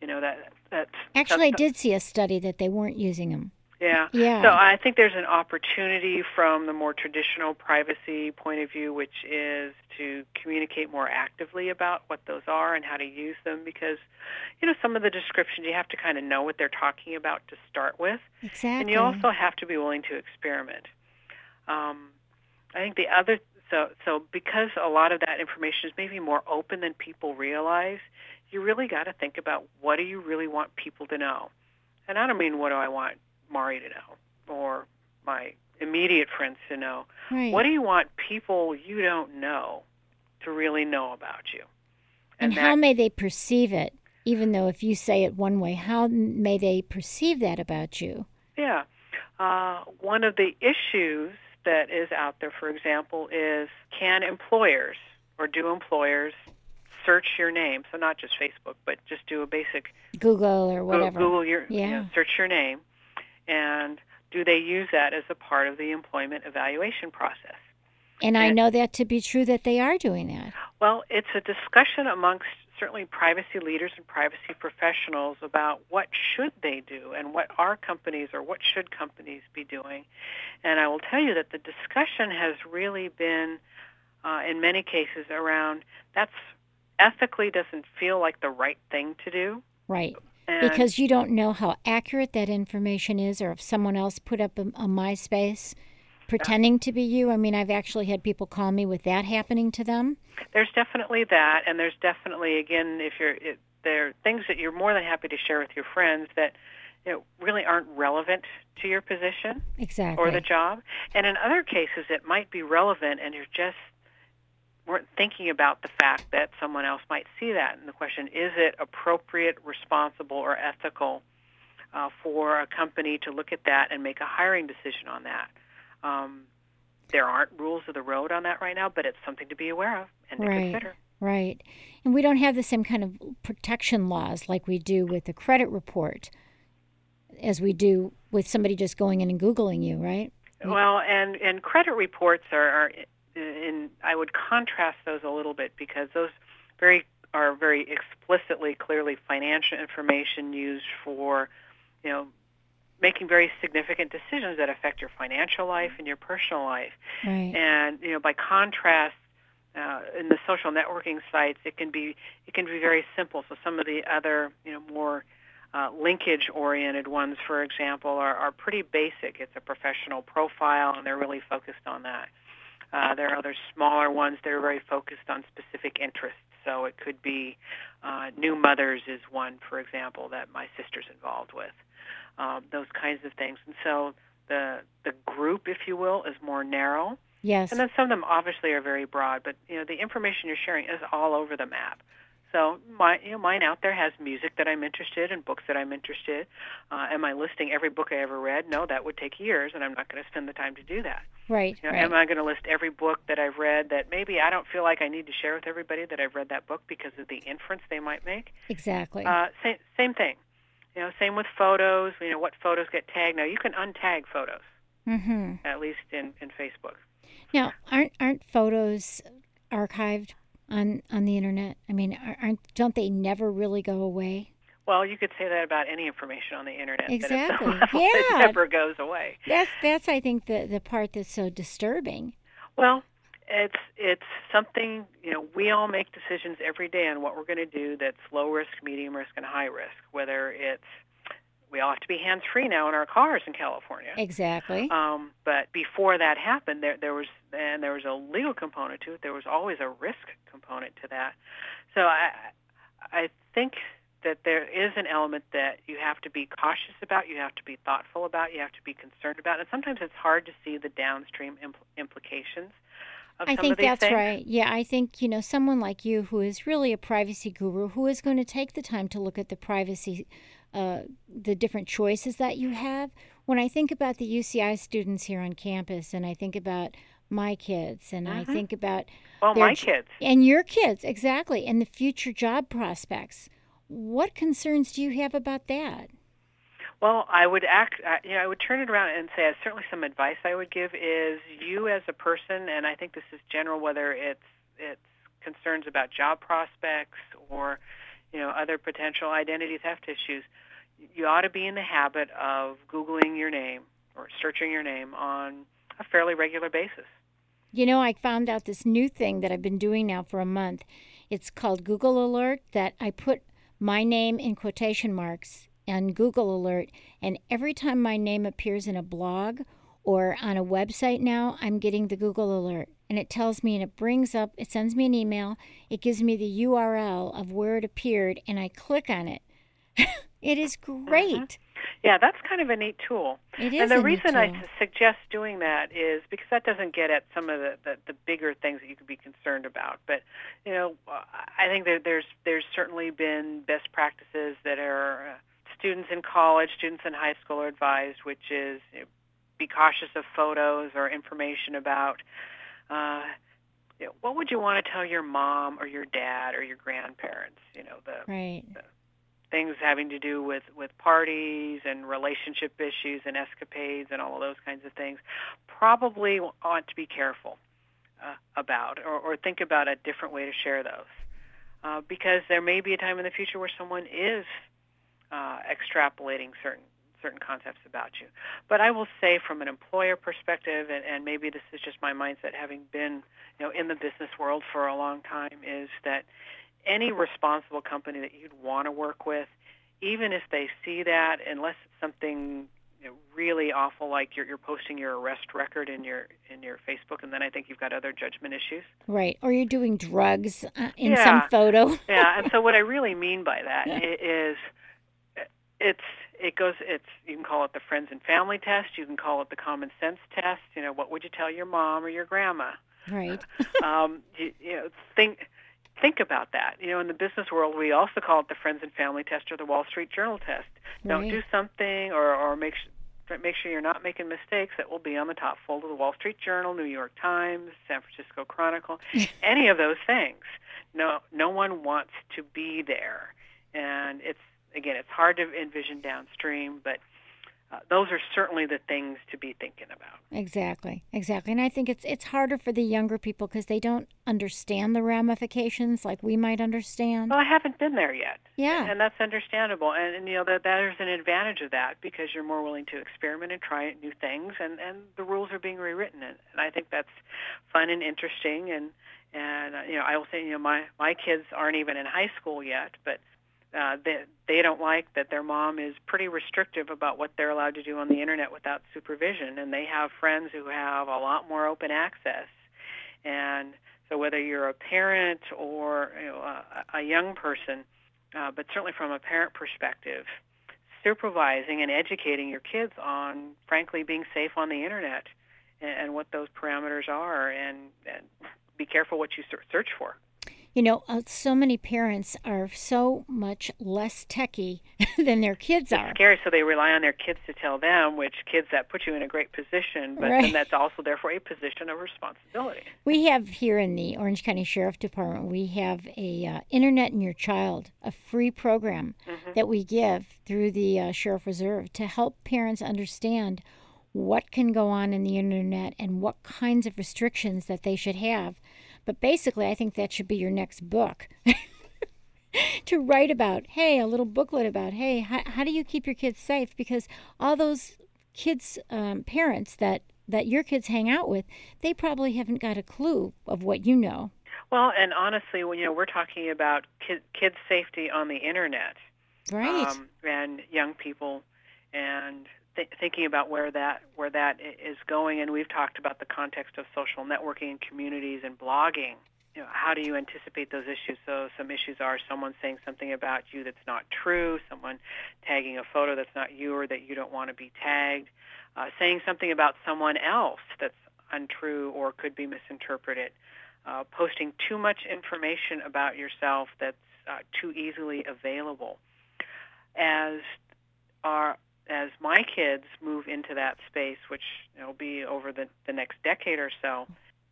You know that that's Actually, I did see a study that they weren't using them. Yeah. Yeah. So I think there's an opportunity from the more traditional privacy point of view, which is to communicate more actively about what those are and how to use them because, you know, some of the descriptions you have to kind of know what they're talking about to start with. exactly. And you also have to be willing to experiment. Um, I think the other so so because a lot of that information is maybe more open than people realize, you really got to think about what do you really want people to know. And I don't mean what do I want Mari to know or my immediate friends to know. right. What do you want people you don't know to really know about you? and that- how may they perceive it? Even though if you say it one way, how may they perceive that about you? Yeah. Uh, one of the issues that is out there, for example, is can employers or do employers search your name? So not just Facebook, but just do a basic Google or whatever. Google your you Yeah. know, search your name, and do they use that as a part of the employment evaluation process? And I know that to be true that they are doing that. Well, it's a discussion amongst certainly privacy leaders and privacy professionals about what should they do and what are companies or what should companies be doing. And I will tell you that the discussion has really been, uh, in many cases, around that's ethically doesn't feel like the right thing to do. Right. And Because you don't know how accurate that information is, or if someone else put up a, a MySpace pretending to be you. I mean, I've actually had people call me with that happening to them. there's definitely that, and there's definitely again, if you're it, there are things that you're more than happy to share with your friends that you know really aren't relevant to your position Exactly. or the job, and in other cases it might be relevant, and you're just weren't thinking about the fact that someone else might see that. And the question is it appropriate, responsible, or ethical uh, for a company to look at that and make a hiring decision on that? Um, there aren't rules of the road on that right now, but it's something to be aware of and to Right. consider. Right. And we don't have the same kind of protection laws like we do with the credit report as we do with somebody just going in and Googling you, right? Well, and and credit reports are, are in. I would contrast those a little bit because those very are very explicitly, clearly financial information used for, you know, making very significant decisions that affect your financial life and your personal life. Right. And you know, by contrast, uh, in the social networking sites, it can be it can be very simple. So some of the other you know more uh, linkage-oriented ones, for example, are, are pretty basic. It's a professional profile, and they're really focused on that. Uh, there are other smaller ones that are very focused on specific interests. So it could be uh, new mothers is one, for example, that my sister's involved with. Um, those kinds of things, and so the the group, if you will, is more narrow. Yes. And then some of them obviously are very broad, but you know the information you're sharing is all over the map. So my, you know, mine out there has music that I'm interested in, books that I'm interested. Uh, am I listing every book I ever read? No, that would take years, and I'm not going to spend the time to do that. Right. You know, right. Am I going to list every book that I've read that maybe I don't feel like I need to share with everybody that I've read that book because of the inference they might make? exactly. Uh, same, same thing. You know, same with photos. You know, what photos get tagged. Now you can untag photos, mm-hmm. at least in, in Facebook. Now, aren't aren't photos archived on on the internet? I mean, aren't don't they never really go away? Well, you could say that about any information on the internet. Exactly. That at some level it Yeah. never goes away. That's that's I think the the part that's so disturbing. Well, it's it's something you know. We all make decisions every day on what we're going to do. That's low risk, medium risk, and high risk. Whether it's we all have to be hands free now in our cars in California. Exactly. Um, but before that happened, there there was and there was a legal component to it. There was always a risk component to that. So I I think that there is an element that you have to be cautious about, you have to be thoughtful about, you have to be concerned about, and sometimes it's hard to see the downstream impl- implications I think that's things. right. Yeah, I think, you know, someone like you who is really a privacy guru who is going to take the time to look at the privacy uh, the different choices that you have. When I think about the UCI students here on campus and I think about my kids and I Mhm. think about Well, their my kids. and your kids, exactly, and the future job prospects. What concerns do you have about that? Well, I would act. You know, I would turn it around and say, uh, certainly, some advice I would give is you as a person, and I think this is general, whether it's it's concerns about job prospects or you know other potential identity theft issues. You ought to be in the habit of googling your name or searching your name on a fairly regular basis. You know, I found out this new thing that I've been doing now for a month. It's called Google Alert that I put my name in quotation marks on Google Alert, and every time my name appears in a blog or on a website now, I'm getting the Google Alert. And it tells me, and it brings up, it sends me an email, it gives me the URL of where it appeared, and I click on it. it is great. Yeah, that's kind of a neat tool. It is and the reason I suggest doing that is because that doesn't get at some of the, the, the bigger things that you could be concerned about. But you know, I think that there's there's certainly been best practices that are uh, students in college, students in high school are advised, which is you know, be cautious of photos or information about. Uh, you know, what would you want to tell your mom or your dad or your grandparents? You know, the Right. things having to do with with parties and relationship issues and escapades and all of those kinds of things probably ought to be careful uh, about or, or think about a different way to share those uh, because there may be a time in the future where someone is uh, extrapolating certain certain concepts about you but i will say from an employer perspective and, and maybe this is just my mindset having been you know in the business world for a long time is that any responsible company that you'd want to work with, even if they see that, unless it's something you know, really awful like you're, you're posting your arrest record in your in your Facebook, and then I think you've got other judgment issues. Right. Or you're doing drugs uh, in Yeah. some photo. yeah, and so what I really mean by that i- is it's it goes it's you can call it the friends and family test, you can call it the common sense test. You know, what would you tell your mom or your grandma? Right. um, you, you know, think think about that. You know, in the business world, we also call it the friends and family test or the Wall Street Journal test. Don't do something or or make sure make sure you're not making mistakes that will be on the top fold of the Wall Street Journal, New York Times, San Francisco Chronicle, any of those things. No, no one wants to be there, and it's again, it's hard to envision downstream, but uh, those are certainly the things to be thinking about. Exactly, exactly. And I think it's it's harder for the younger people because they don't understand the ramifications like we might understand. Well, I haven't been there yet. Yeah. and that's understandable. And, and you know that there's an advantage of that because you're more willing to experiment and try new things, and and the rules are being rewritten, and, and I think that's fun and interesting. And and uh, you know, I will say, you know, my my kids aren't even in high school yet, but uh, they they don't like that their mom is pretty restrictive about what they're allowed to do on the internet without supervision, and they have friends who have a lot more open access, and So whether you're a parent or you know, a, a young person, uh, but certainly from a parent perspective, supervising and educating your kids on, frankly, being safe on the internet and, and what those parameters are, and, and be careful what you search for. You know, uh, so many parents are so much less techy than their kids it's are. scary, so they rely on their kids to tell them, which kids that put you in a great position, but Right. then that's also therefore a position of responsibility. We have here in the Orange County Sheriff Department, we have a uh, Internet and Your Child, a free program that we give through the uh, Sheriff Reserve to help parents understand what can go on in the internet and what kinds of restrictions that they should have. But basically, I think that should be your next book. to write about, hey, a little booklet about, hey, how, how do you keep your kids safe? Because all those kids, um, parents that that your kids hang out with, they probably haven't got a clue of what you know. Well, and honestly, when you know we're talking about kid, kids' safety on the internet, Right. um, and young people, and th- thinking about where that where that is going. And we've talked about the context of social networking and communities and blogging. You know, how do you anticipate those issues? So some issues are someone saying something about you that's not true, someone tagging a photo that's not you or that you don't want to be tagged, uh, saying something about someone else that's untrue or could be misinterpreted, uh, posting too much information about yourself that's uh, too easily available. As our as my kids move into that space, which you know, will be over the, the next decade or so,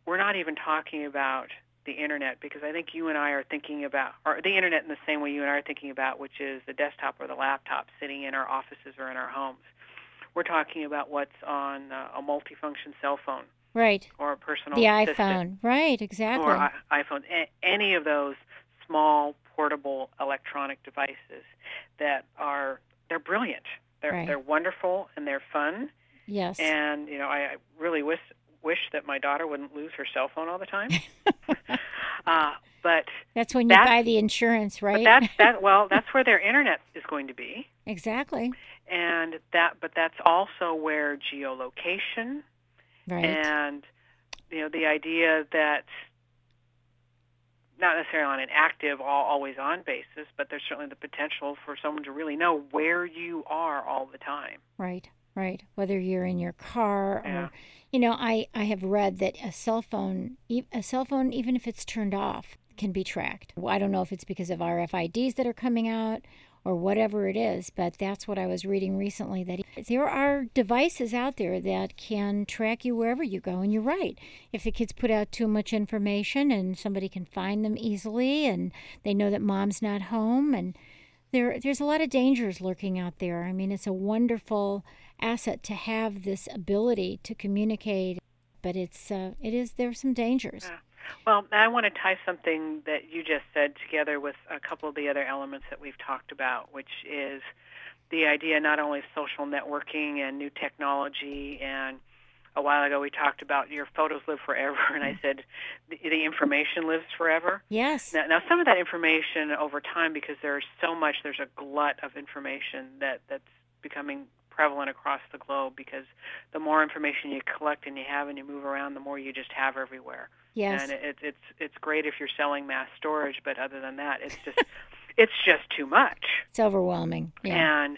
we're not even talking about the internet because I think you and I are thinking about, or the internet in the same way you and I are thinking about, which is the desktop or the laptop sitting in our offices or in our homes. We're talking about what's on uh, a multifunction cell phone right. or a personal The iPhone. Right, exactly. or I- iPhones, a- any of those small portable electronic devices that are they're brilliant. They're Right. they're wonderful and they're fun. yes. And you know, I, I really wish wish that my daughter wouldn't lose her cell phone all the time. uh, but that's when you that's- buy the insurance, but right? that's that well, that's where their internet is going to be, exactly. and that but that's also where geolocation Right. and you know the idea that not necessarily on an active all, always on basis but there's certainly the potential for someone to really know where you are all the time Right, right. Whether you're in your car Yeah. or, you know, I I have read that a cell phone, a cell phone, even if it's turned off, can be tracked. I don't know if it's because of RFIDs that are coming out or whatever it is, but that's what I was reading recently. That there are devices out there that can track you wherever you go. And you're right. If the kids put out too much information and somebody can find them easily, and they know that mom's not home, and there there's a lot of dangers lurking out there. I mean, it's a wonderful asset to have this ability to communicate, but it's uh, it is there's some dangers. Yeah. Well i want to tie something that you just said together with a couple of the other elements that we've talked about which is the idea not only of social networking and new technology and a while ago we talked about your photos live forever and i mm-hmm. said the, the information lives forever Yes. Now, now, some of that information over time, because there's so much, there's a glut of information that that's becoming prevalent across the globe. Because the more information you collect and you have and you move around, the more you just have everywhere. Yes. And it, it's it's great if you're selling mass storage, but other than that, it's just it's just too much. It's overwhelming. Yeah. And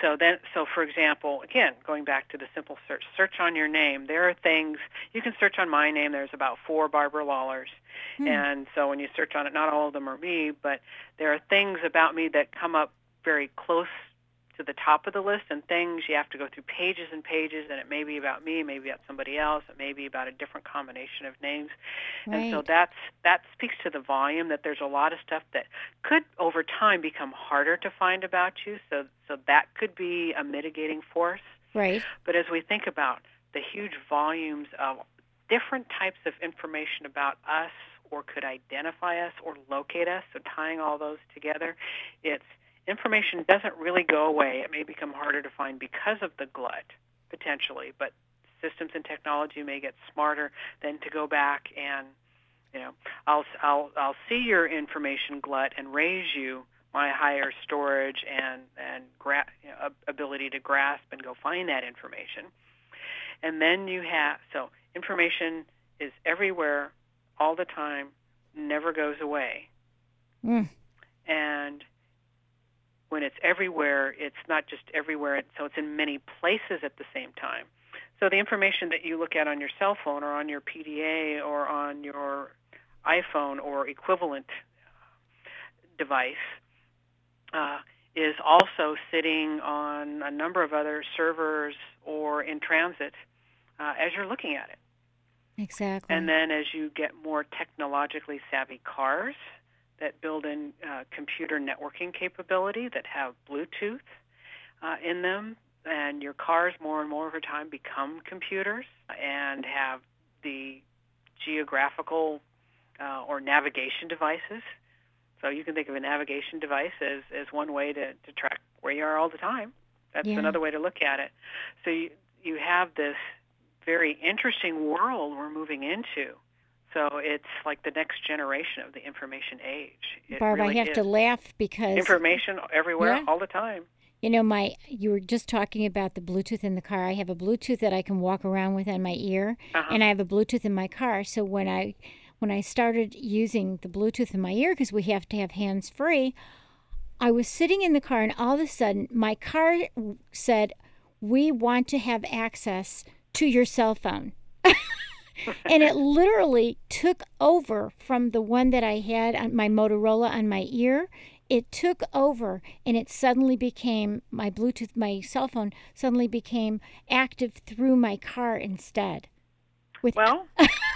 so then, so for example, again, going back to the simple search, search on your name. There are things you can search on my name. There's about four Barbara Lawlers, Hmm. and so when you search on it, not all of them are me, but there are things about me that come up very close to the top of the list, and things you have to go through pages and pages, and it may be about me, maybe about somebody else, it may be about a different combination of names. And so that's that speaks to the volume that there's a lot of stuff that could over time become harder to find about you. So so that could be a mitigating force. Right. But as we think about the huge volumes of different types of information about us or could identify us or locate us, so tying all those together, it's information doesn't really go away. It may become harder to find because of the glut potentially, but systems and technology may get smarter than to go back and you know I'll I'll I'll see your information glut and raise you my higher storage and and gra- you know, ability to grasp and go find that information. And then you have so information is everywhere all the time, never goes away. Mm. And when it's everywhere, it's not just everywhere, so it's in many places at the same time. So the information that you look at on your cell phone or on your PDA or on your iPhone or equivalent device uh, is also sitting on a number of other servers or in transit uh, as you're looking at it. Exactly. And then as you get more technologically savvy cars that build in uh, computer networking capability that have Bluetooth uh, in them, and your cars more and more over time become computers and have the geographical uh, or navigation devices. So you can think of a navigation device as, as one way to, to track where you are all the time. That's Yeah. another way to look at it. So you, you have this very interesting world we're moving into. So it's like the next generation of the information age. It Barb, really I have is. to laugh because Information everywhere Yeah. all the time. You know, my you were just talking about the Bluetooth in the car. I have a Bluetooth that I can walk around with on my ear, Uh-huh. and I have a Bluetooth in my car. So when I when I started using the Bluetooth in my ear because we have to have hands free, I was sitting in the car, and all of a sudden, my car said, "We want to have access to your cell phone." and it literally took over from the one that I had on my Motorola on my ear. It took over and it suddenly became my Bluetooth, my cell phone suddenly became active through my car instead. With Well,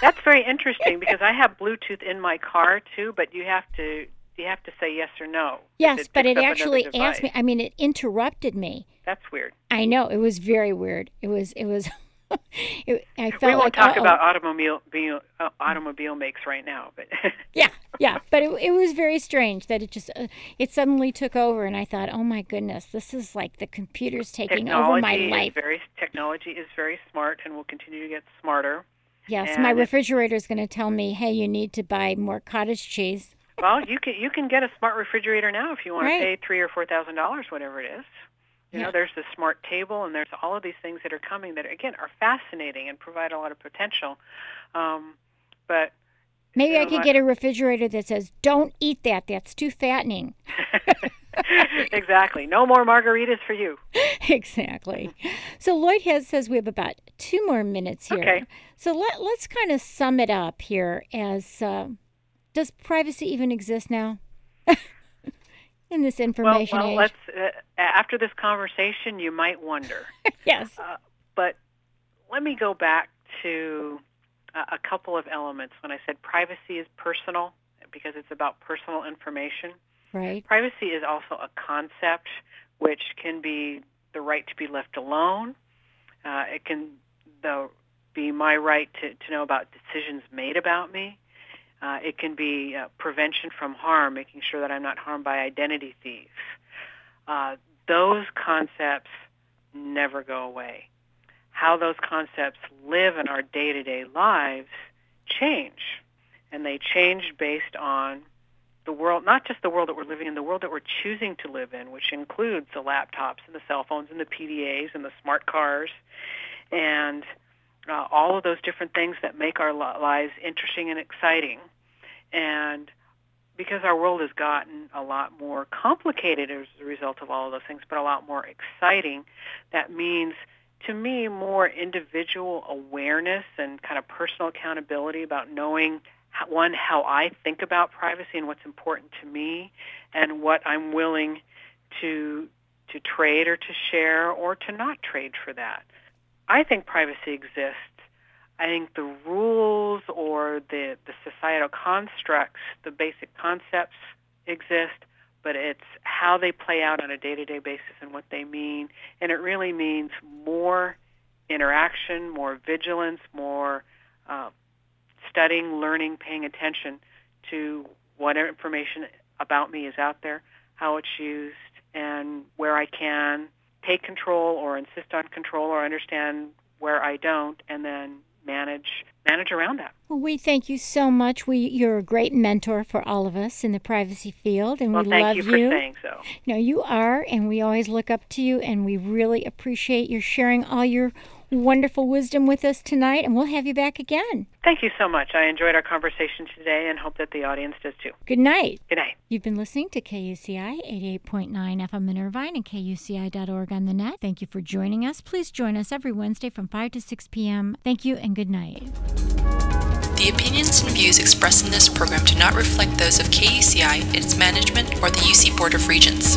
that's very interesting because I have Bluetooth in my car too, but you have to you have to say yes or no. yes, but it actually asked me. I mean, it interrupted me. That's weird. I know it was very weird. It was. It was. it, I felt we won't like talk uh-oh. about automobile be- uh, automobile makes right now, but Yeah, yeah, but it, it was very strange that it just uh, it suddenly took over, and I thought, oh my goodness, this is like the computers taking over my technology is life. very technology is very smart and will continue to get smarter. Yes, my and it- refrigerator is going to tell me, hey, you need to buy more cottage cheese. Well, you can you can get a smart refrigerator now if you want Right. to pay three or four thousand dollars, whatever it is. You Yeah. know, there's the smart table, and there's all of these things that are coming that again are fascinating and provide a lot of potential. Um, but Maybe I could get a refrigerator that says, don't eat that. That's too fattening. exactly, no more margaritas for you. exactly. So Lloyd has says we have about two more minutes here. Okay. So let let's kind of sum it up here. As uh, does privacy even exist now in this information well, age? let's. Uh, after this conversation, you might wonder. yes. but let me go back to a, a couple of elements when I said privacy is personal because it's about personal information. Right. Privacy is also a concept which can be the right to be left alone. Uh, it can the, be my right to, to know about decisions made about me. Uh, it can be uh, prevention from harm, making sure that I'm not harmed by identity thieves. Uh, those concepts never go away. How those concepts live in our day-to-day lives change, and they change based on the world, not just the world that we're living in, the world that we're choosing to live in, which includes the laptops and the cell phones and the PDAs and the smart cars and uh, all of those different things that make our li- lives interesting and exciting. And because our world has gotten a lot more complicated as a result of all of those things, but a lot more exciting, that means to me more individual awareness and kind of personal accountability about knowing how, one how I think about privacy and what's important to me and what I'm willing to to trade or to share or to not trade for that. I think privacy exists. I think the rules or the, the societal constructs, the basic concepts exist, but it's how they play out on a day-to-day basis and what they mean. And it really means more interaction, more vigilance, more uh, studying, learning, paying attention to what information about me is out there, how it's used, and where I can take control or insist on control or understand where I don't, and then manage manage around that. Well, we thank you so much. We you're a great mentor for all of us in the privacy field, and Well, we thank love you for saying so. No, you are, and we always look up to you, and we really appreciate your sharing all your wonderful wisdom with us tonight, and we'll have you back again. Thank you so much. I enjoyed our conversation today and hope that the audience does too. Good night. Good night. You've been listening to KUCI 88.9 FM in Irvine and KUCI.org on the net. Thank you for joining us. Please join us every Wednesday from 5 to 6 p.m. Thank you and good night. The opinions and views expressed in this program do not reflect those of KUCI, its management, or the UC Board of Regents.